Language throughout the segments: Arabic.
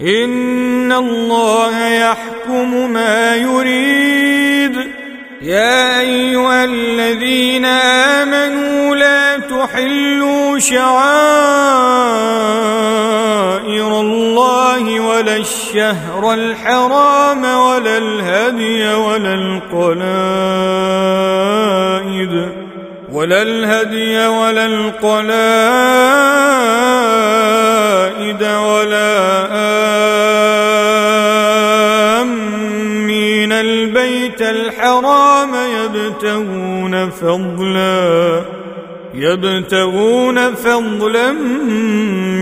إن الله يحكم ما يريد. يا أيها الذين آمنوا لا تحلوا شعائر الله ولا الشهر الحرام ولا الهدي ولا القلائد. ولا الهدي ولا القلائد ولا آمين. البيت الحرام يبتغون فضلا يبتغون فضلا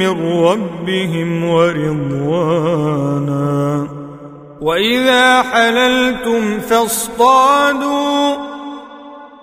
من ربهم ورضوانا. وإذا حللتم فاصطادوا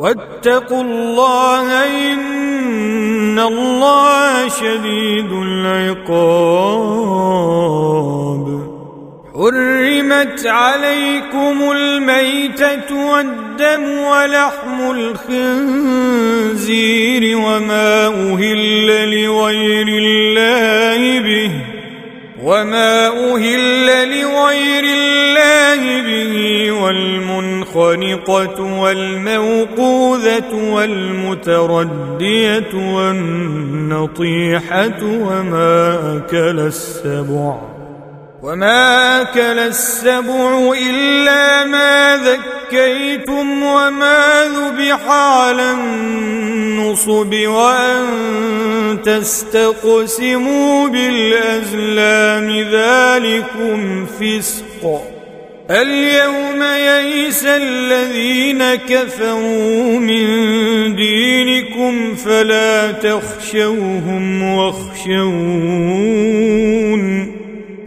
واتقوا الله إن الله شديد العقاب. حرمت عليكم الميتة والدم ولحم الخنزير وما أهل لغير الله به وما أهل لغير الله به والمنخنقة والموقوذة والمتردية والنطيحة وما أكل السبع. وما أكل السبع إلا ما ذكيتم وما ذبح على النصب وأن تستقسموا بالأزلام ذلكم فسق. اليوم يئس الذين كفروا من دينكم فلا تخشوهم واخشون.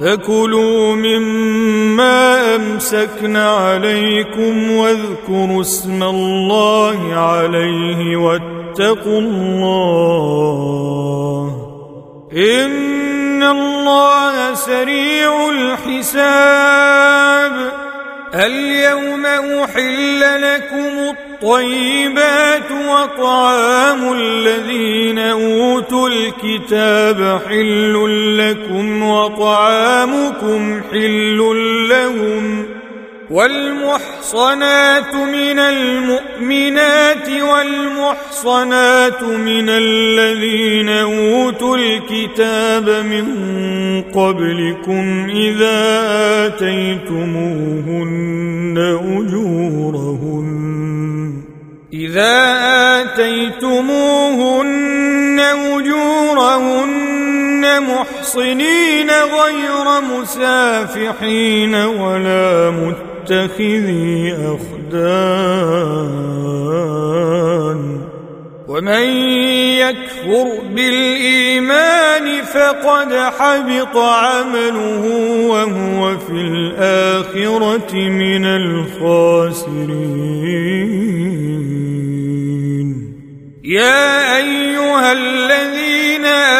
فكلوا مما أمسكن عليكم واذكروا اسم الله عليه واتقوا الله. إن الله سريع الحساب. اليوم أحل لكم الطيبات وطعام الذين أوتوا الكتاب حل لكم وطعامكم حل لهم والمحصنات من المؤمنات والمحصنات من الذين أوتوا الكتاب من قبلكم إذا آتيتموهن أجورهن إذا آتيتموهن أجورهن محصنين غير مسافحين ولا متقين متخذي أخدان. ومن يكفر بالإيمان فقد حبط عمله وهو في الآخرة من الخاسرين. يا أيها الذين آمنوا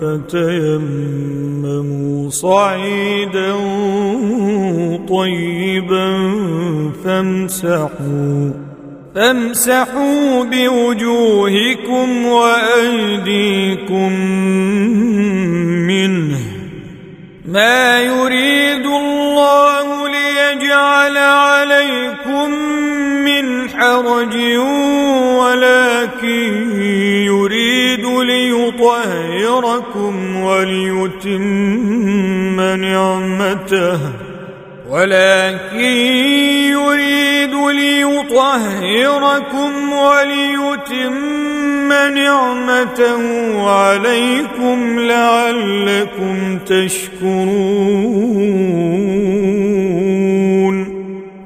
فتيمموا صعيدا طيبا فامسحوا فامسحوا بوجوهكم وايديكم منه ما يريد الله ليجعل عليكم من حرج ولكن ليطهركم وليتم نعمته. ولكن يريد ليطهركم وليتم نعمته عليكم لعلكم تشكرون.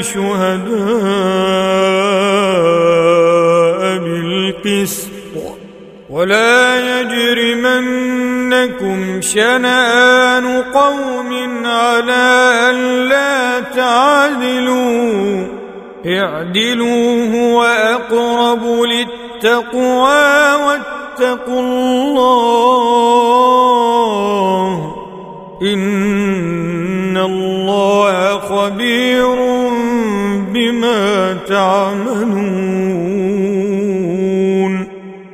شهداء بالقسط ولا يجرمنكم شنآن قوم على ألا تعدلوا اعدلوا هو أقرب للتقوى واتقوا الله إن الله خبير تعملون.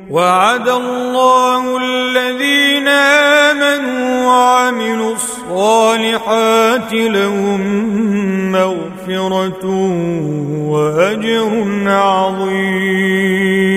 وعد الله الذين آمنوا وعملوا الصالحات لهم مغفرة وأجر عظيم.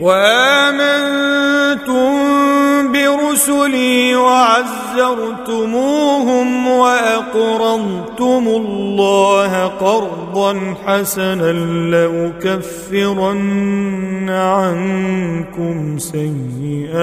وآمنتم برسلي رسلي وعزرتموهم وأقرضتم الله قرضا حسنا لأكفرن عنكم سيئاتكم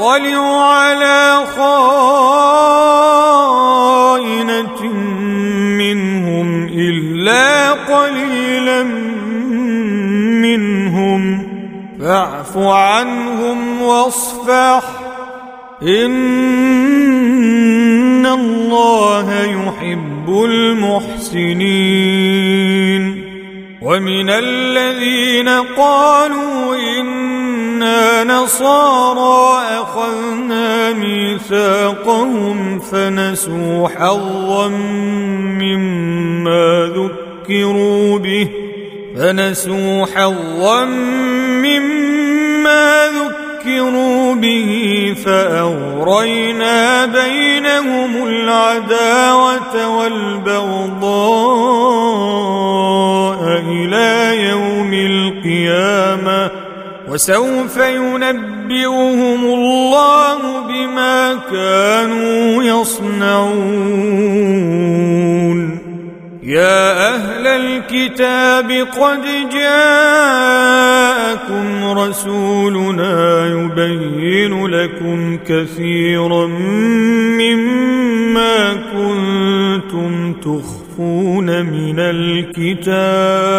على خائنة منهم إلا قليلا منهم فاعف عنهم واصفح إن الله يحب المحسنين ومن الذين قالوا إنا نصارى أخذنا ميثاقهم فنسوا حظا مما ذكروا به فنسوا حظا مما ذكروا به فأغرينا بينهم العداوة والبغضاء إلى يوم القيامة. وسوف ينبئهم الله بما كانوا يصنعون. يا أهل الكتاب قد جاءكم رسولنا يبين لكم كثيرا مما كنتم تخفون من الكتاب.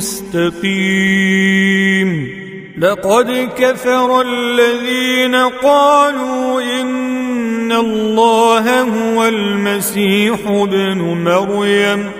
مستقيم لقد كفر الذين قالوا إن الله هو المسيح ابن مريم.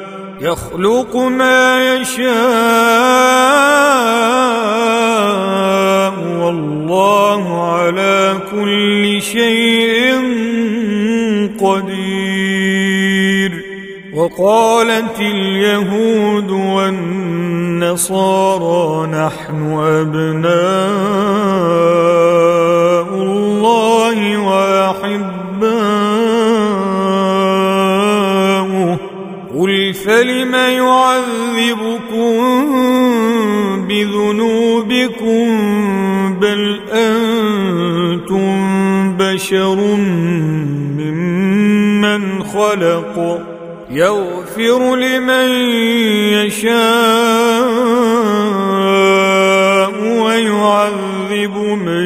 يخلق ما يشاء والله على كل شيء قدير. وقالت اليهود والنصارى نحن أبناء الله وأحباؤه فلم يعذبكم بذنوبكم بل أنتم بشر ممن خلق يغفر لمن يشاء ويعذب من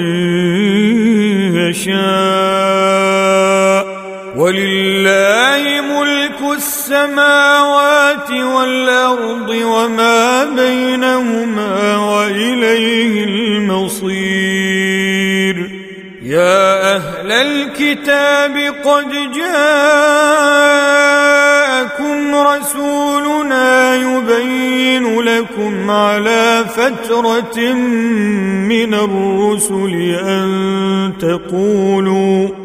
يشاء السماوات والأرض وما بينهما وإليه المصير. يا أهل الكتاب قد جاءكم رسولنا يبين لكم على فترة من الرسل أن تقولوا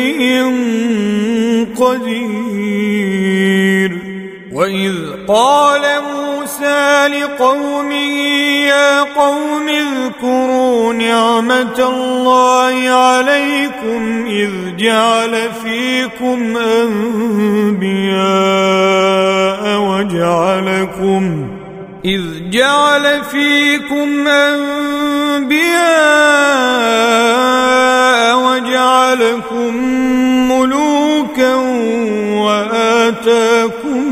قال موسى لقومه يا قوم اذكروا نعمة الله عليكم إذ جعل فيكم أنبياء وجعلكم إذ جعل فيكم أنبياء وجعلكم ملوكا وآتاكم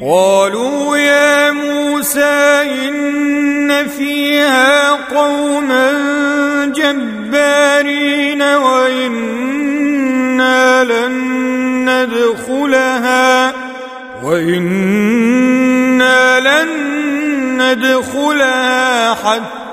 قالوا يا موسى إن فيها قوما جبارين وإنا لن ندخلها وإنا لن ندخلها حتى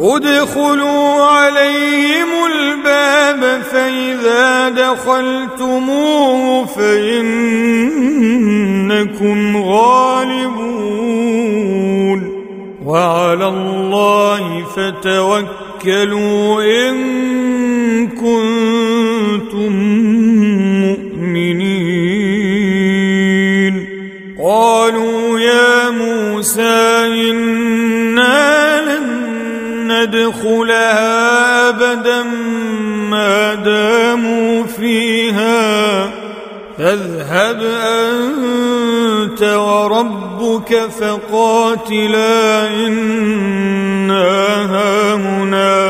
ادخلوا عليهم الباب فإذا دخلتموه فإنكم غالبون وعلى الله فتوكلوا إن كنتم مؤمنين. قالوا يا موسى لن ندخلها أبدا ما داموا فيها. فاذهب أنت وربك فقاتلا إنا هاهنا.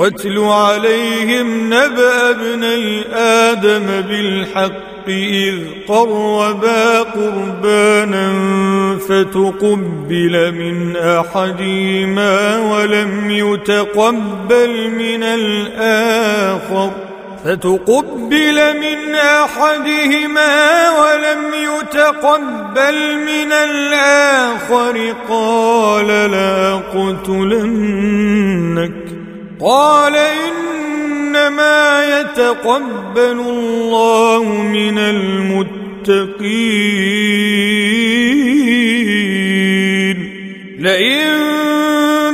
واتل عليهم نبأ ابني آدم بالحق إذ قربا قربانا فتقبل من أحدهما ولم يتقبل من الآخر. فتقبل من أحدهما ولم يتقبل من الآخر. قال لا قتلنك قال إنما يتقبل الله من المتقين. لئن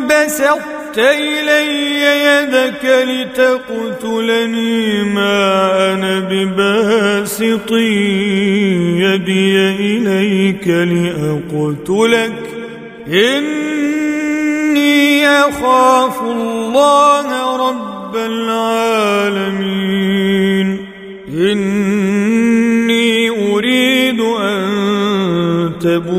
بسطت إلي يدك لتقتلني ما أنا بباسط يدي إليك لأقتلك. إني أخاف الله رب العالمين. إني أريد أن تبوء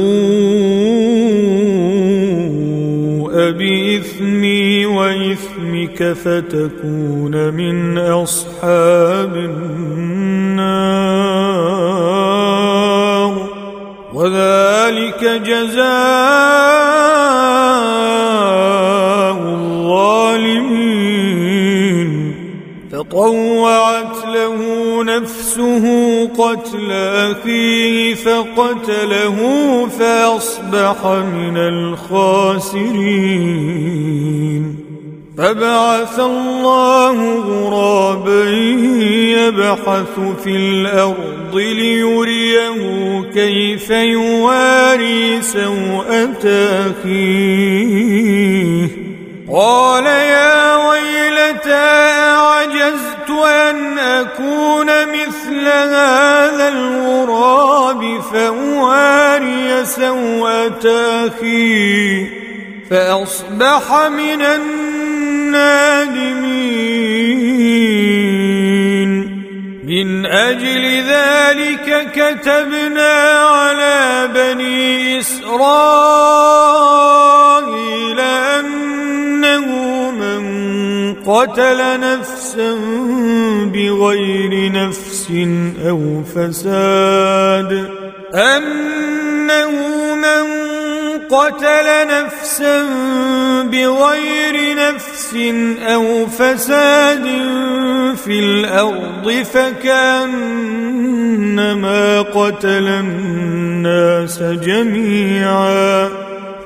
بإثمي وإثمك فتكون من أصحاب النار. وذلك جزاء الظالمين. فطوعت له نفسه قتل أخيه فقتله فأصبح من الخاسرين. فبعث الله غرابا يبحث في الأرض ليريه كيف يواري سوءة أخيه. قال يا ويلتى أعجزت أن أكون مثل هذا الغراب فأواري سوءة أخي فأصبح من النادمين. من أجل ذلك كتبنا على بني إسرائيل أنه من قتل نفسا بغير نفس أو فساد. أنه من قتل نفسا بغير نفس أو فساد في الأرض فكأنما قتل الناس جميعا.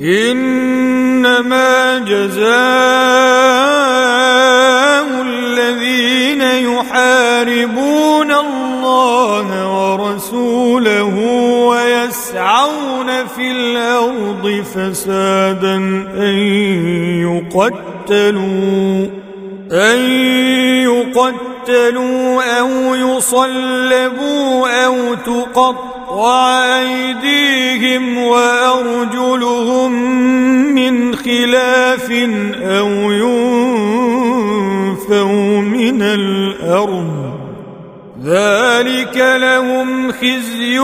إنما جزاء الذين يحاربون الله ورسوله ويسعون في الأرض فسادا أن يقتلوا أن يقتلوا أو يصلبوا أو تقطع ايديهم وأرجلهم من خلاف أو ينفوا من الأرض. ذلك لهم خزي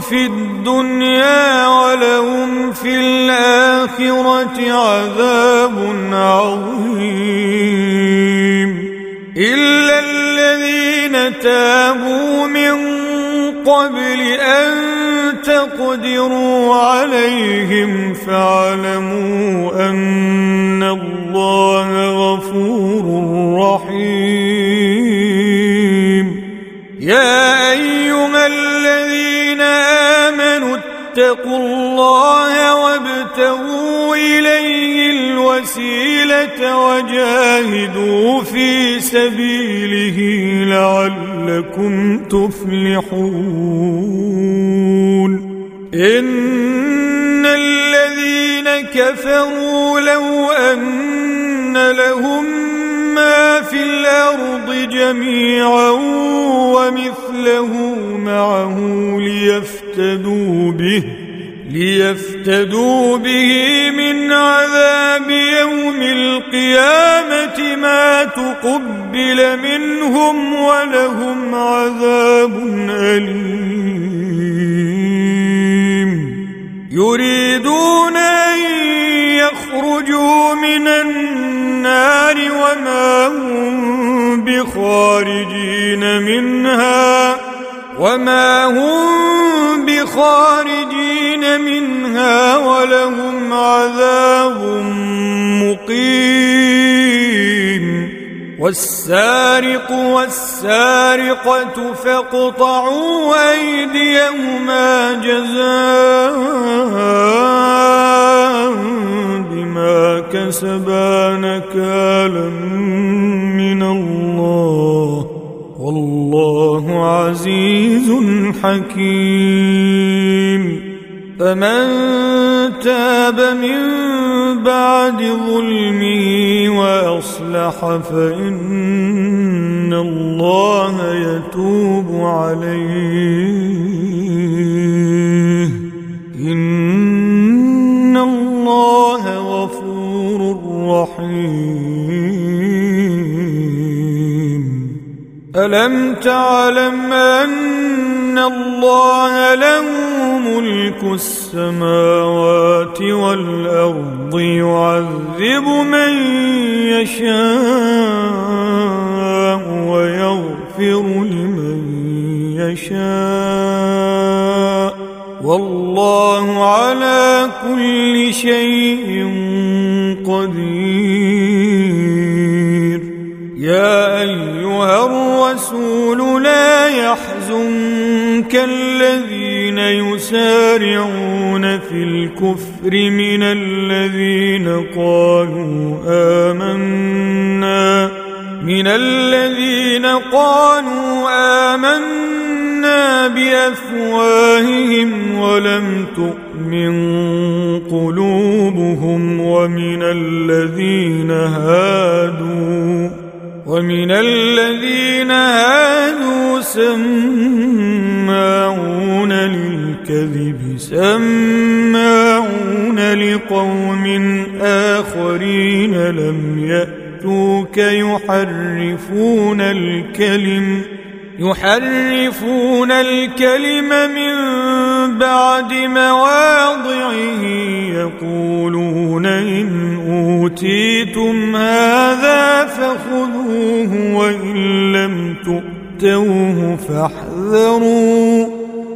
في الدنيا ولهم في الآخرة عذاب عظيم. إلا الذين تابوا من قبل أن تقدروا عليهم فاعلموا أن الله غفور رحيم. يا آمنوا اتقوا الله وابتغوا إليه الوسيلة وجاهدوا في سبيله لعلكم تفلحون. إن الذين كفروا لو أن لهم ما في الأرض جميعا ومثله معه ليفتدوا به ليفتدوا به من عذاب يوم القيامة ما تقبل منهم ولهم عذاب أليم. يريدون أن يخرجوا من النار وما هم بخارجين منها وما هم بخارجين منها ولهم عذاب مقيم. والسارق والسارقة فاقطعوا أيديهما جزاء بما كسبا نكالا من الله والله عزيز حكيم. فمن تاب من بعد ظلمه وأصلح فإن الله يتوب عليه. إن الله غفور رحيم. ألم تعلم أن الله له ملك السماوات والأرض يعذب من يشاء ويغفر لمن يشاء. والله على كل شيء قدير. يا أيها الرسول لا يحزنك الذين يسارعون في الكفر من الذين قالوا آمنا من الذين قالوا آمنا بأفواههم ولم تؤمن قلوبهم ومن الذين هادوا ومن الذين هادوا سماعون للكذب سماعون لقوم آخرين لم يأتوك يحرفون الكلم يحرفون الكلم من بعد مواضعه يقولون إن أوتيتم هذا فخذوه وإن لم تؤتوه فاحذروا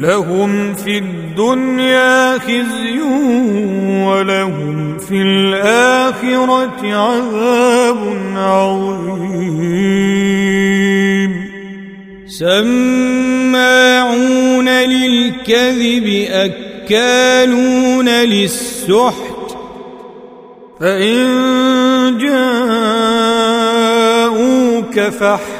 لهم في الدنيا خزي ولهم في الآخرة عذاب عظيم. سماعون للكذب أكالون للسحت. فإن جاءوك فاحكم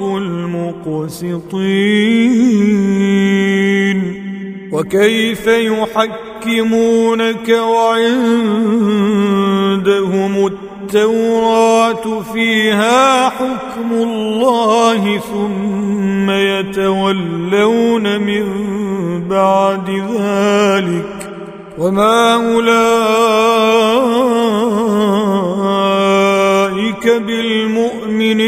المقسطين. وكيف يحكمونك وعندهم التوراة فيها حكم الله ثم يتولون من بعد ذلك. وما أولئك بالمؤمنين.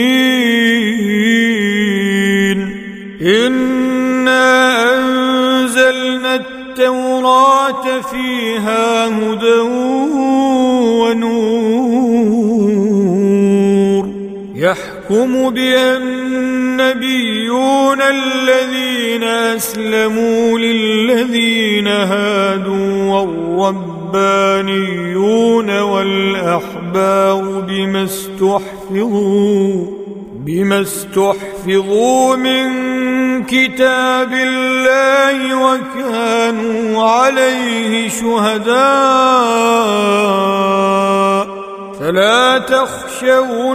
إنا أنزلنا التوراة فيها هدى ونور. يحكم بها النبيون الذين أسلموا للذين هادوا والرب والرهبانيون والأحبار بما استحفظوا بما استحفظوا من كتاب الله وكانوا عليه شهداء. فلا تخشوا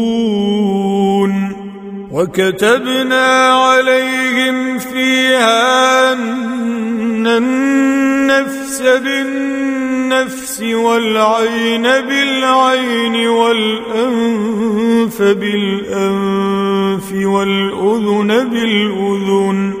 وكتبنا عليهم فيها أن النفس بالنفس والعين بالعين والأنف بالأنف والأذن بالأذن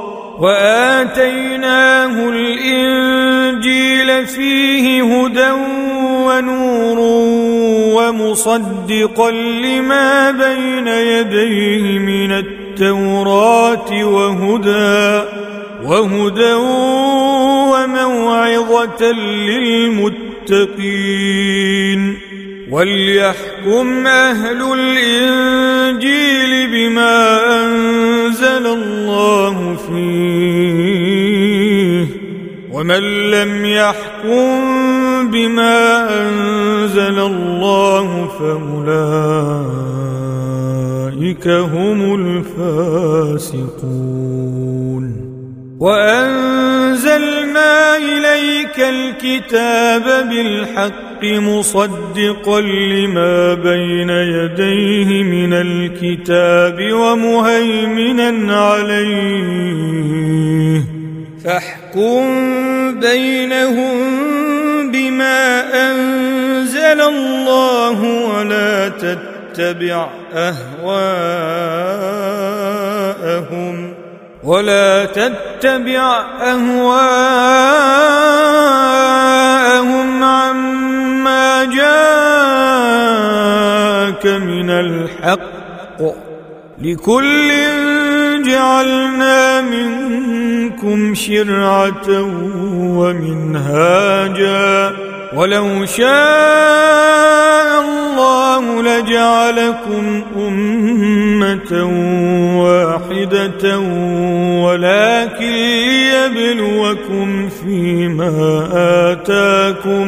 وآتيناه الإنجيل فيه هدى ونور ومصدقا لما بين يديه من التوراة وهدى وهدى وموعظة للمتقين. وليحكم أهل الإنجيل بما أنزل الله فيه ومن لم يحكم بما أنزل الله فأولئك هم الفاسقون. وأنزلنا إليك الكتاب بالحق مصدقا لما بين يديه من الكتاب ومهيمنا عليه. فاحكم بينهم بما أنزل الله ولا تتبع أهواءهم. ولا تتبع أهواءهم عما جاءك من الحق لكل جعلنا منكم شرعة ومنهاجا. ولو شاء الله لجعلكم أمة واحدة ولكن ليبلوكم فيما آتاكم.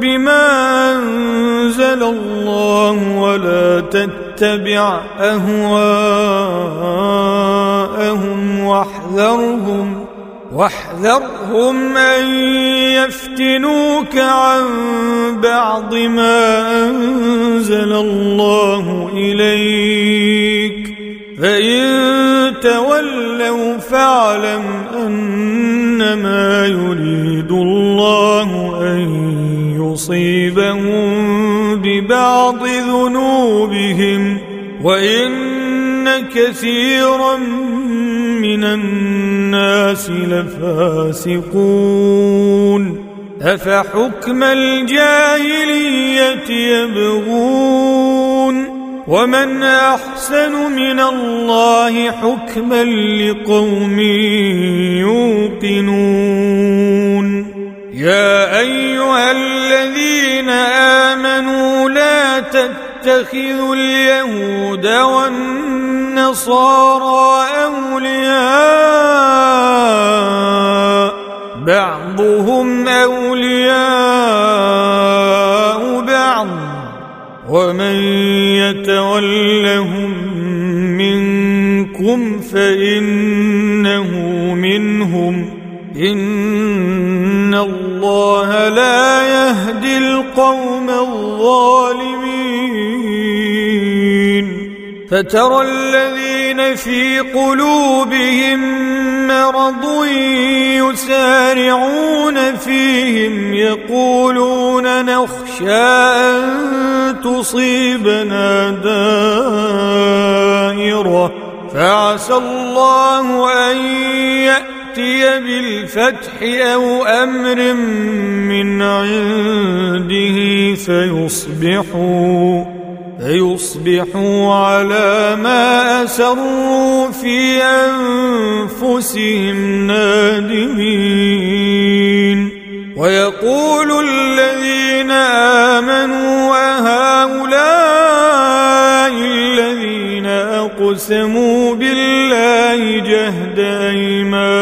بما أنزل الله ولا تتبع أهواءهم واحذرهم واحذرهم أن يفتنوك عن بعض ما أنزل الله إليك فإن تولوا فاعلم أنما يريد الله أن يصيبهم ببعض ذنوبهم وإن كثيرا من الناس لفاسقون أفحكم الجاهلية يبغون ومن أحسن من الله حكما لقوم يوقنون يا أيها الذين آمنوا لا تتخذوا اليهود والنصارى أولياء. بعضهم أولياء بعض. ومن يتولهم منكم فإنه منهم. إن الله لا يهدي القوم الظالمين. فترى الذين في قلوبهم مرض يسارعون فيهم يقولون نخشى أن تصيبنا دائرة. فعسى الله أن يأتي بالفتح أو أمر من عنده فيصبحوا فيصبحوا على ما أسروا في أنفسهم نادمين. ويقول الذين آمنوا أهؤلاء الذين أقسموا بالله جهد أيمانهم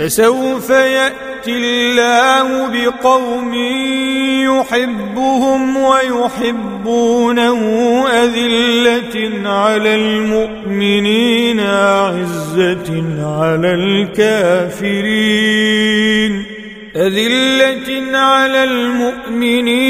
فسوف يأتي الله بقوم يحبهم ويحبونه أذلة على المؤمنين أعزة على الكافرين. أذلة على المؤمنين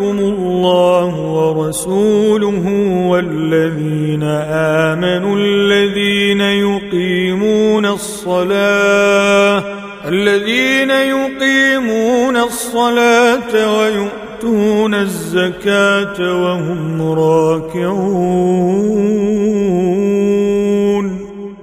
وليكم الله ورسوله والذين امنوا الذين يقيمون الصلاه الذين يقيمون الصلاه ويؤتون الزكاه وهم راكعون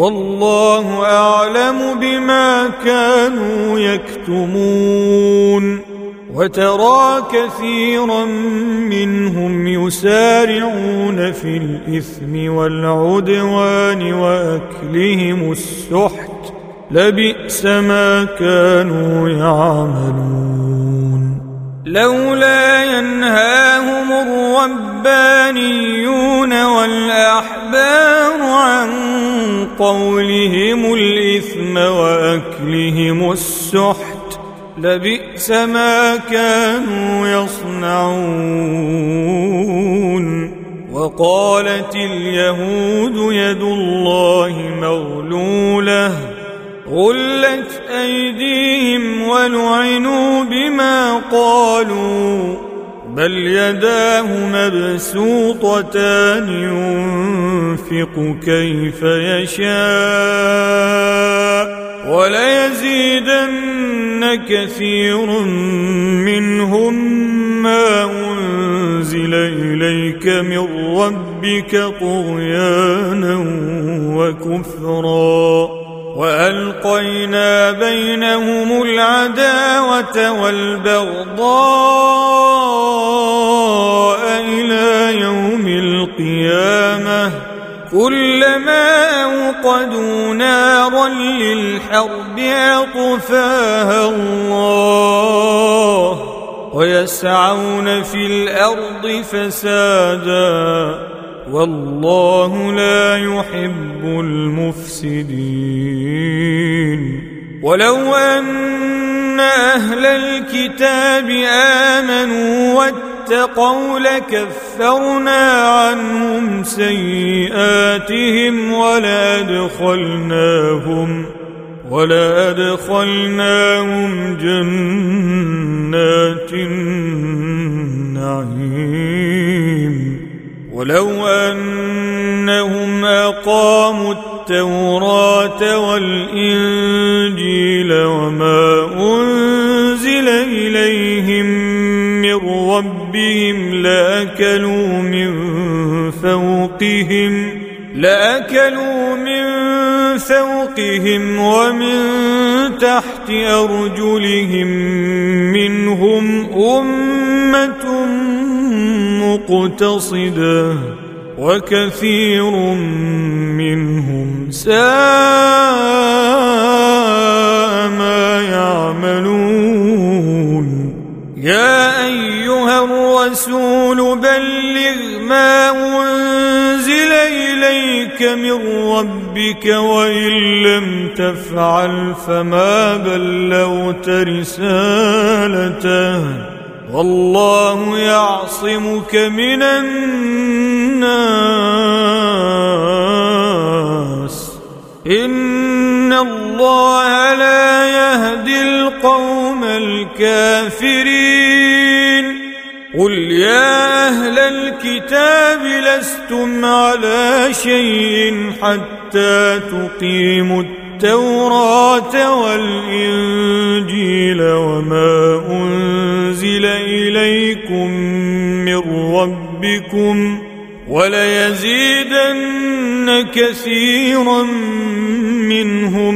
والله أعلم بما كانوا يكتمون. وترى كثيرا منهم يسارعون في الإثم والعدوان وأكلهم السحت. لبئس ما كانوا يعملون. لولا ينهاهم الربانيون والأحبار عن قولهم الإثم وأكلهم السحت لبئس ما كانوا يصنعون وقالت اليهود يد الله مغلولة غلت أيديهم ولعنوا بما قالوا بل يداه مبسوطتان ينفق كيف يشاء وليزيدن كثير منهم ما انزل اليك من ربك طغيانا وكفرا والقينا بينهم العداوه والبغضاء للحرب اطفاها الله ويسعون في الأرض فسادا والله لا يحب المفسدين ولو أن أهل الكتاب آمنوا واتقوا لكفرنا عنهم سيئاتهم ولادخلناهم ولادخلناهم جنات النعيم. ولو أنهم أقاموا التوراة والإنجيل وما أنزل إليهم من ربهم لأكلوا من فوقهم لأكلوا من فوقهم ومن تحت أرجلهم منهم أمة مقتصدة وكثير منهم ساء ما يعملون يا أيها الرسول بلغ ما أنزل إليك من ربك وإن لم تفعل فما بلغت رسالته. والله يعصمك من الناس. إن الله لا يهدي القوم الكافرين. قل يا أهل الكتاب لستم على شيء حتى تقيموا التوراة والإنجيل وما أنزل إليكم من ربكم وليزيدن كثيرا منهم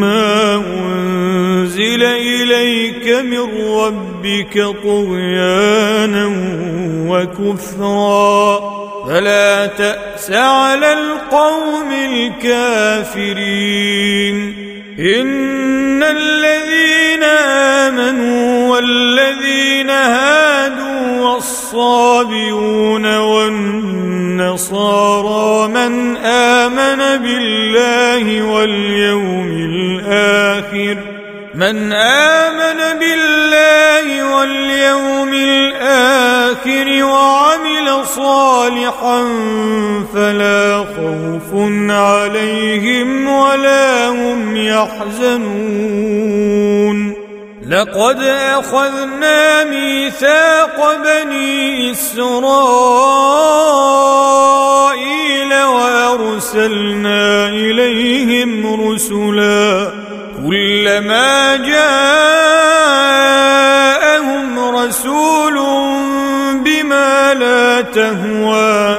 ما أنزل إليك من ربك طغيانا وكفرا. فلا تأس على القوم الكافرين. إن الذين آمنوا والذين هادوا والصابئون والنصارى من آمن بالله واليوم الآخر. من آمن بالله واليوم الآخر وعمل صالحا فلا خوف عليهم ولا هم يحزنون. لقد أخذنا ميثاق بني إسرائيل وأرسلنا إليهم رسلاً كلما جاءهم رسول بما لا تهوى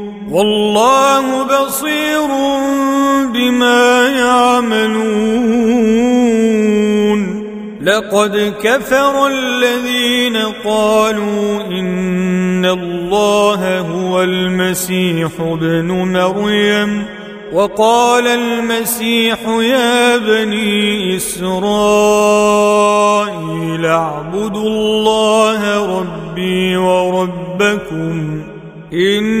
والله بصير بما يعملون. لقد كفر الذين قالوا إن الله هو المسيح ابن مريم وقال المسيح يا بني إسرائيل اعبدوا الله ربي وربكم من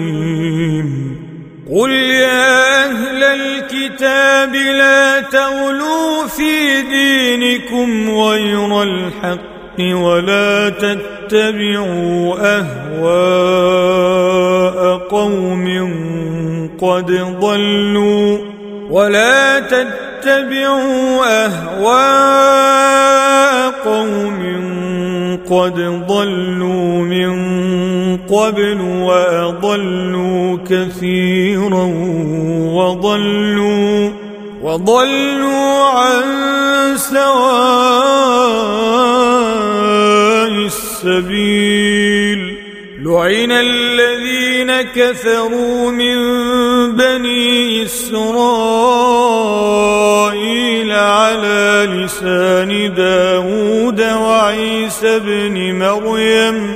قل يا أهل الكتاب لا تغلوا في دينكم غير الحق ولا تتبعوا أهواء قوم قد ضلوا ولا تتبعوا أهواء قوم قد ضلوا من قبل وأضلوا كثيرا وضلوا وضلوا عن سواء السبيل. لعن الذين كفروا من بني إسرائيل على لسان داود وعيسى بن مريم.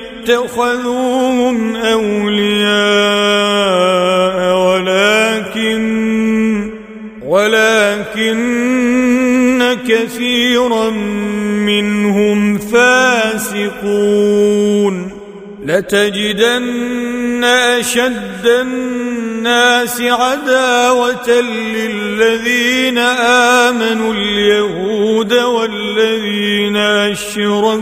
اتخذوهم أولياء ولكن ولكن كثيرا منهم فاسقون. لتجدن أشد الناس عداوة للذين آمنوا اليهود والذين أشركوا.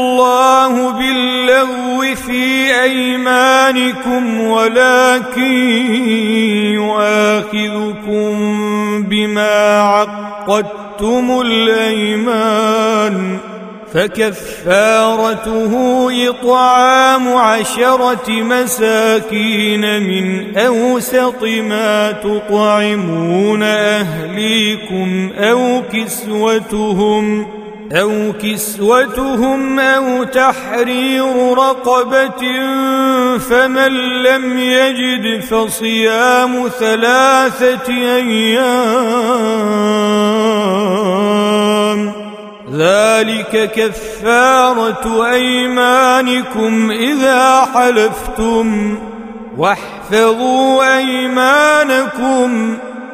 إيمانكم ولكن يؤاخذكم بما عقدتم الأيمان فكفارته إطعام عشرة مساكين من أوسط ما تطعمون أهليكم أو كسوتهم أو كسوتهم أو تحرير رقبة فمن لم يجد فصيام ثلاثة أيام. ذلك كفارة أيمانكم إذا حلفتم. واحفظوا أيمانكم.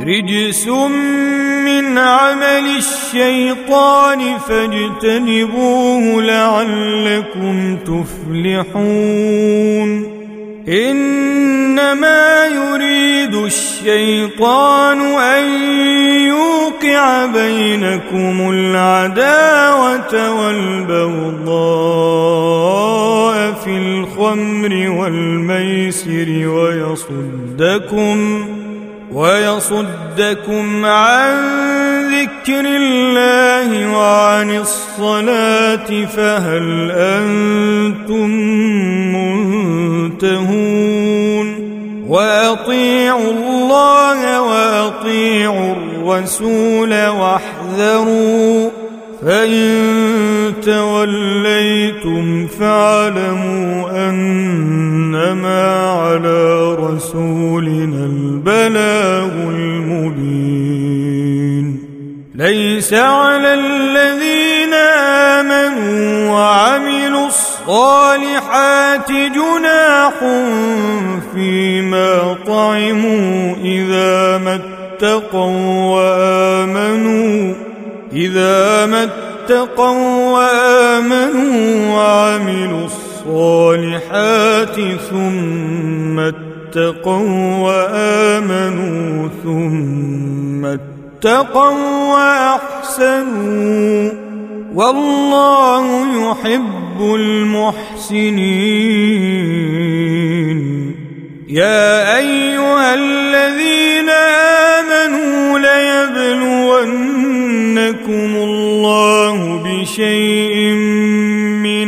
رجس من عمل الشيطان فاجتنبوه لعلكم تفلحون. إنما يريد الشيطان أن يوقع بينكم العداوة والبغضاء في الخمر والميسر ويصدكم ويصدكم عن ذكر الله وعن الصلاة فهل أنتم منتهون وأطيعوا الله وأطيعوا الرسول واحذروا فإن توليتم فاعلموا أنما على رسولنا البلاغ المبين. ليس على الذين آمنوا وعملوا الصالحات جناح فيما طعموا إذا ما اتقوا وآمنوا إذا ما اتقوا وآمنوا وعملوا الصالحات ثم اتقوا وآمنوا ثم اتقوا وأحسنوا والله يحب المحسنين. يا أيها الذين آمنوا ليبلونكم الله بشيء من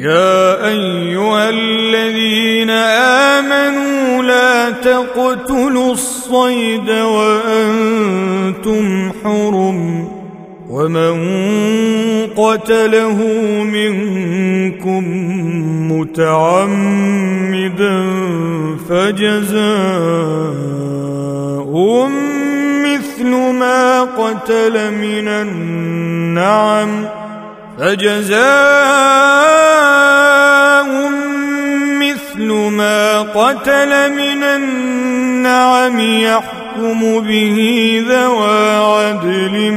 يا أيها الذين آمنوا لا تقتلوا الصيد وأنتم حرم ومن قتله منكم متعمدا فجزاء مثل ما قتل من النعم فجزاء مثل ما قتل من النعم يحكم به ذوى عدل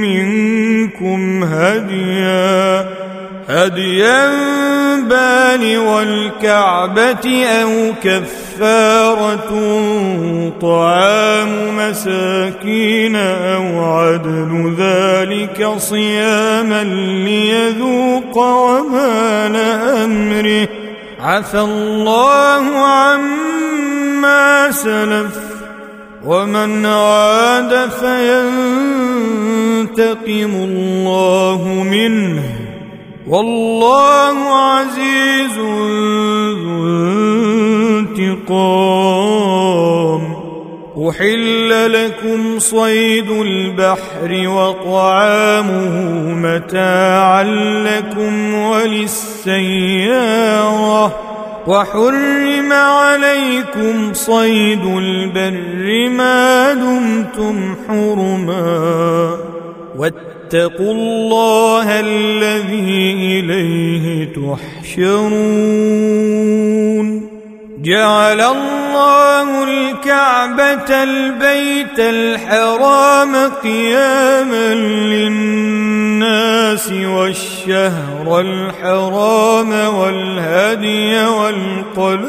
منكم هديا هديا بالغ الكعبة أو كفارة طعام مساكين أو عدل ذلك صياما ليذوق وبال أمره. عفى الله عما سلف ومن عاد فينتقم الله منه. والله عزيز ذو انتقام. أحل لكم صيد البحر وطعامه متاعا لكم وللسيارة. وحرم عليكم صيد البر ما دمتم حرما. واتقوا الله الذي إليه تحشرون. جعل الله الكعبة البيت الحرام قياما للناس والشهر الحرام والهدي والقلائد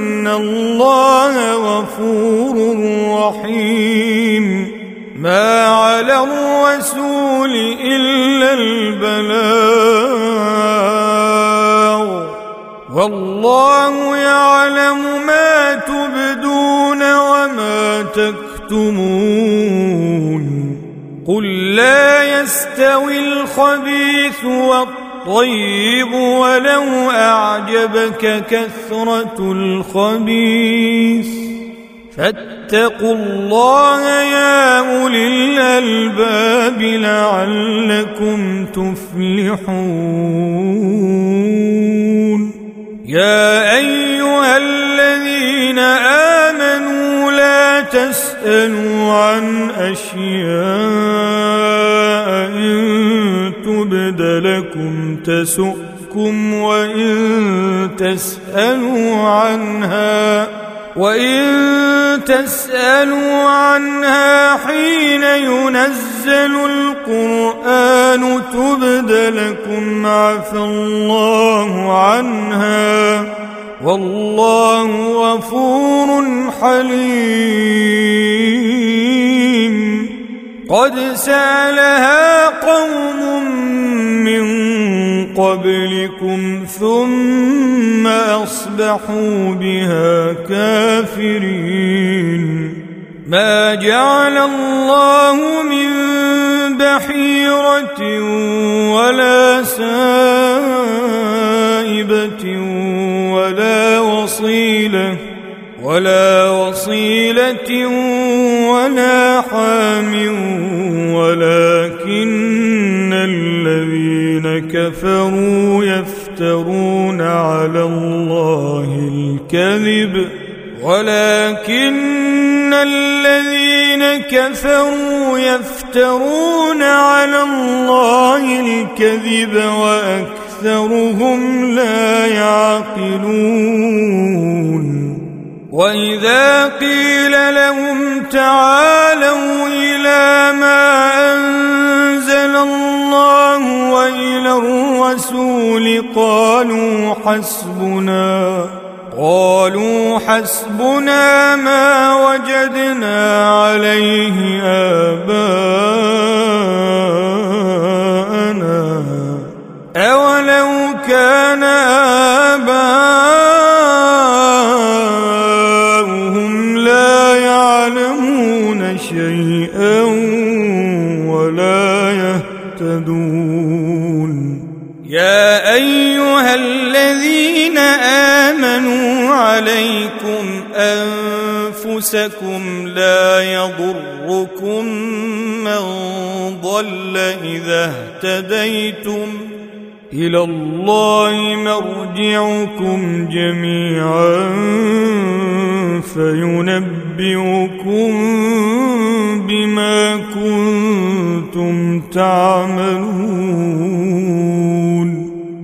الله غفور رحيم ما على الرسول إلا البلاغ والله يعلم ما تبدون وما تكتمون قل لا يستوي الخبيث والطيب ولو أعجبك كثرة الخبيث. فاتقوا الله يا أولي الألباب لعلكم تفلحون. يا أيها الذين آمنوا لا تسألوا عن أشياء تبد لكم تسؤكم وإن تسألوا عنها وإن تسألوا عنها حين ينزل القرآن تبد لكم عفى الله عنها. والله غفور حليم. قد سألها قوم من قبلكم ثم أصبحوا بها كافرين. ما جعل الله من بحيرة ولا سائبة ولا وصيلة ولا وصيلة ولا حام ولكن كفروا يفترون على الله الكذب. ولكن الذين كفروا يفترون على الله الكذب وأكثرهم لا يعقلون. وإذا قيل لهم تعالوا إلى ما أنزل الله وإلى الرسول قالوا حسبنا قالوا حسبنا ما وجدنا عليه آباءنا. أولو كان آباؤهم لا يعلمون شيئا ولا يهتدون. يا أيها الذين آمنوا عليكم أنفسكم لا يضركم من ضل إذا اهتديتم. إلى الله مرجعكم جميعا. فينبئكم بما كنتم تعملون.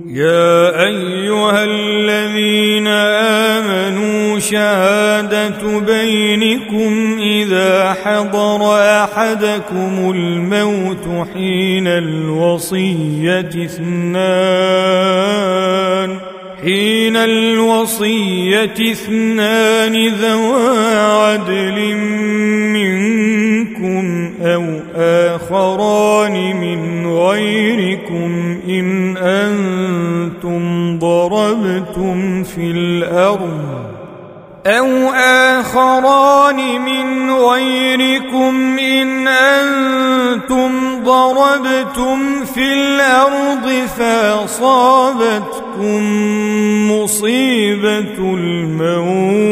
يا أيها الذين آمنوا شهادة بينكم إذا حضر أحدكم الموت حين الوصية اثنان. حين الوصية اثنان ذوى عدل منكم أو آخران من غيركم إن أنتم ضربتم في الأرض أو آخران من غيركم إن أنتم ضربتم في الأرض فأصابتكم مصيبة الموت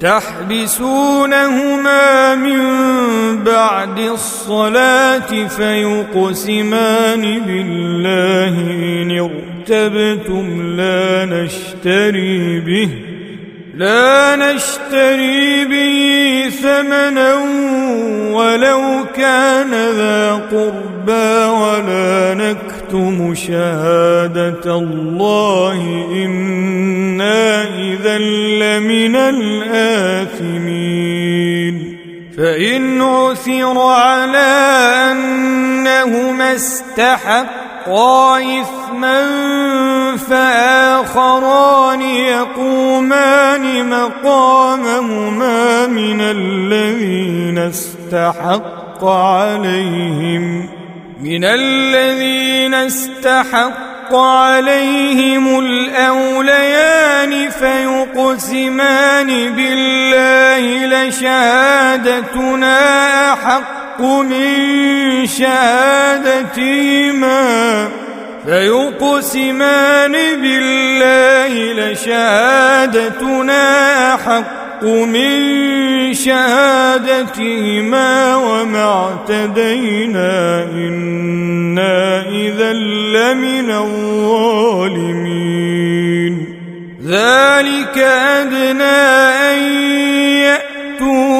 تحبسونهما من بعد الصلاة فيقسمان بالله إن ارتبتم لا نشتري به لا نشتري به ثمنا ولو كان ذا قربى ولا نكتم شهادة الله إنا إذا لمن الآثمين. فإن عثر على أنهما استحقا إثما فآخران يقومان مقامهما من الذين استحق عليهم من الذين استحق عليهم الأوليان فيقسمان بالله لشهادتنا أحق من شهادتهما فيقسمان بالله لشهادتنا أحق من شهادتهما وما اعتدينا إنا إذا لمن الظالمين. ذلك أدنى أن يأتوا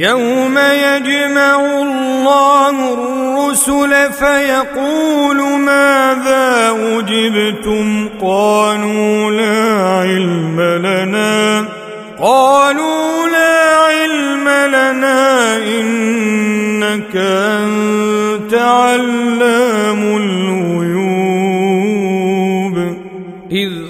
يوم يجمع الله الرسل فيقول ماذا أجبتم قالوا لا علم لنا. قالوا لا علم لنا إنك أنت علام الغيوب. إذ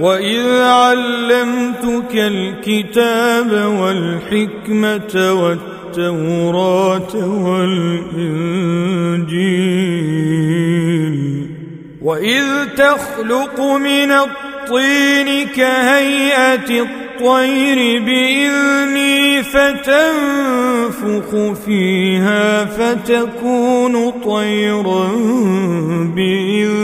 وإذ علمتك الكتاب والحكمة والتوراة والإنجيل وإذ تخلق من الطين كهيئة الطير بإذني فتنفخ فيها فتكون طيرا بإذني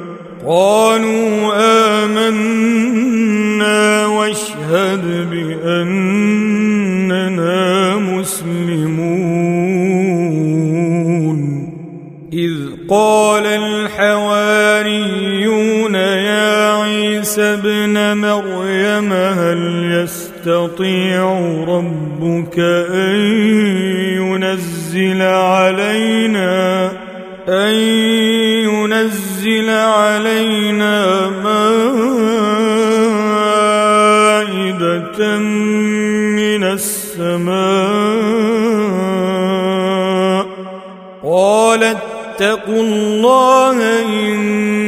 قالوا آمنا واشهد بأننا مسلمون. إذ قال الحواريون يا عيسى ابن مريم هل يستطيع ربك أن ينزل علينا أن علينا مائدة من السماء. قال اتقوا الله إن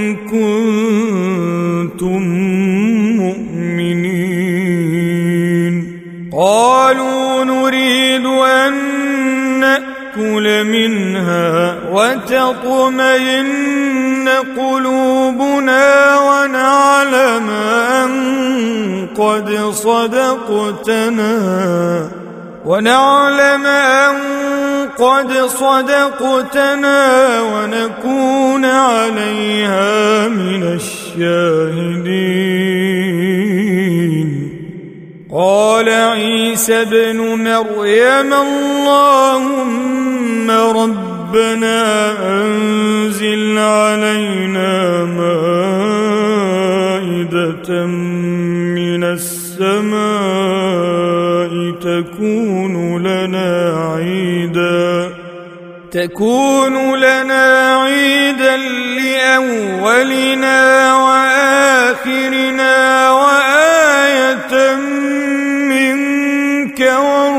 وتطمئن قلوبنا ونعلم قد صدقتنا ونعلم أن قد صدقتنا ونكون عليها من الشاهدين. قال عيسى ابن مريم اللهم ربنا أنزل علينا مائدة من السماء تكون لنا عيدا. تكون لنا عيدا لأولنا وآخرنا وآية منك وارزقنا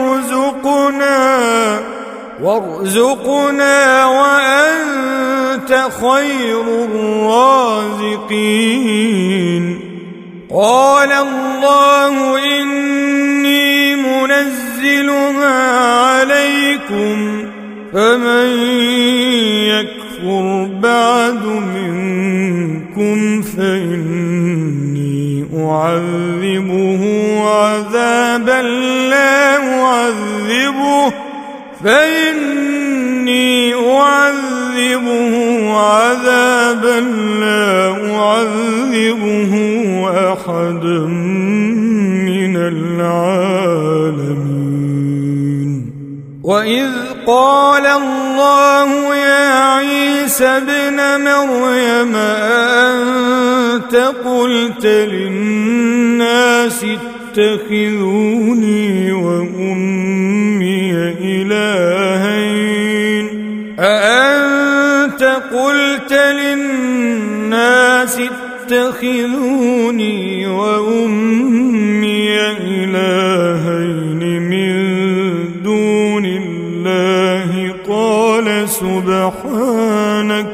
وارزقنا وأنت خير الرازقين. قال الله إني منزلها عليكم فمن يكفر بعد منكم فإني أعذبه عذابا لا أعذبه. فإني أعذبه عذابا لا أعذبه أحدا من العالمين. وإذ قال الله يا عيسى ابن مريم أنت قلت للناس اتخذوني وأمي إلهين. أأنت قلت للناس اتخذوني وأمي إلهين من دون الله؟ قال سبحانك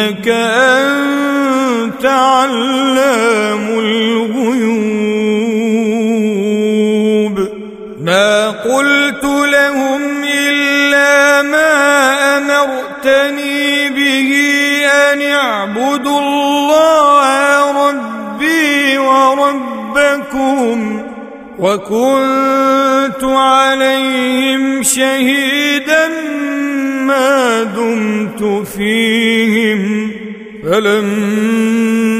إنك أنت علام الغيوب. ما قلت لهم إلا ما أمرتني به أن اعبدوا الله ربي وربكم وكنت عليهم شهيدا ما دمت فيهم فلما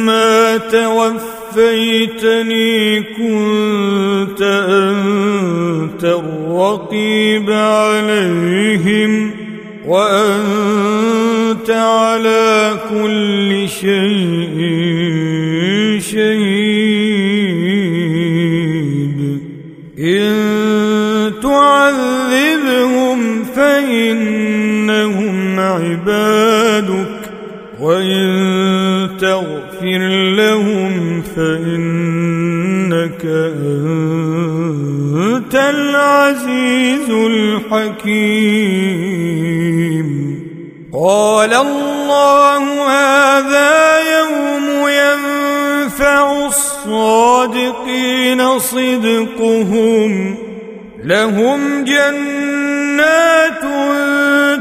توفيتني كنت أنت الرقيب عليهم وأنت على كل شيء عبادك وإن تغفر لهم فإنك أنت العزيز الحكيم. قال الله هذا يوم ينفع الصادقين صدقهم لهم جنات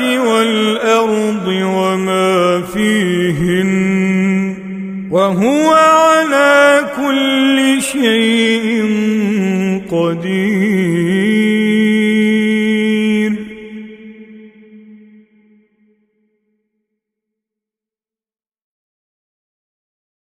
والأرض وما فيهن وهو على كل شيء قدير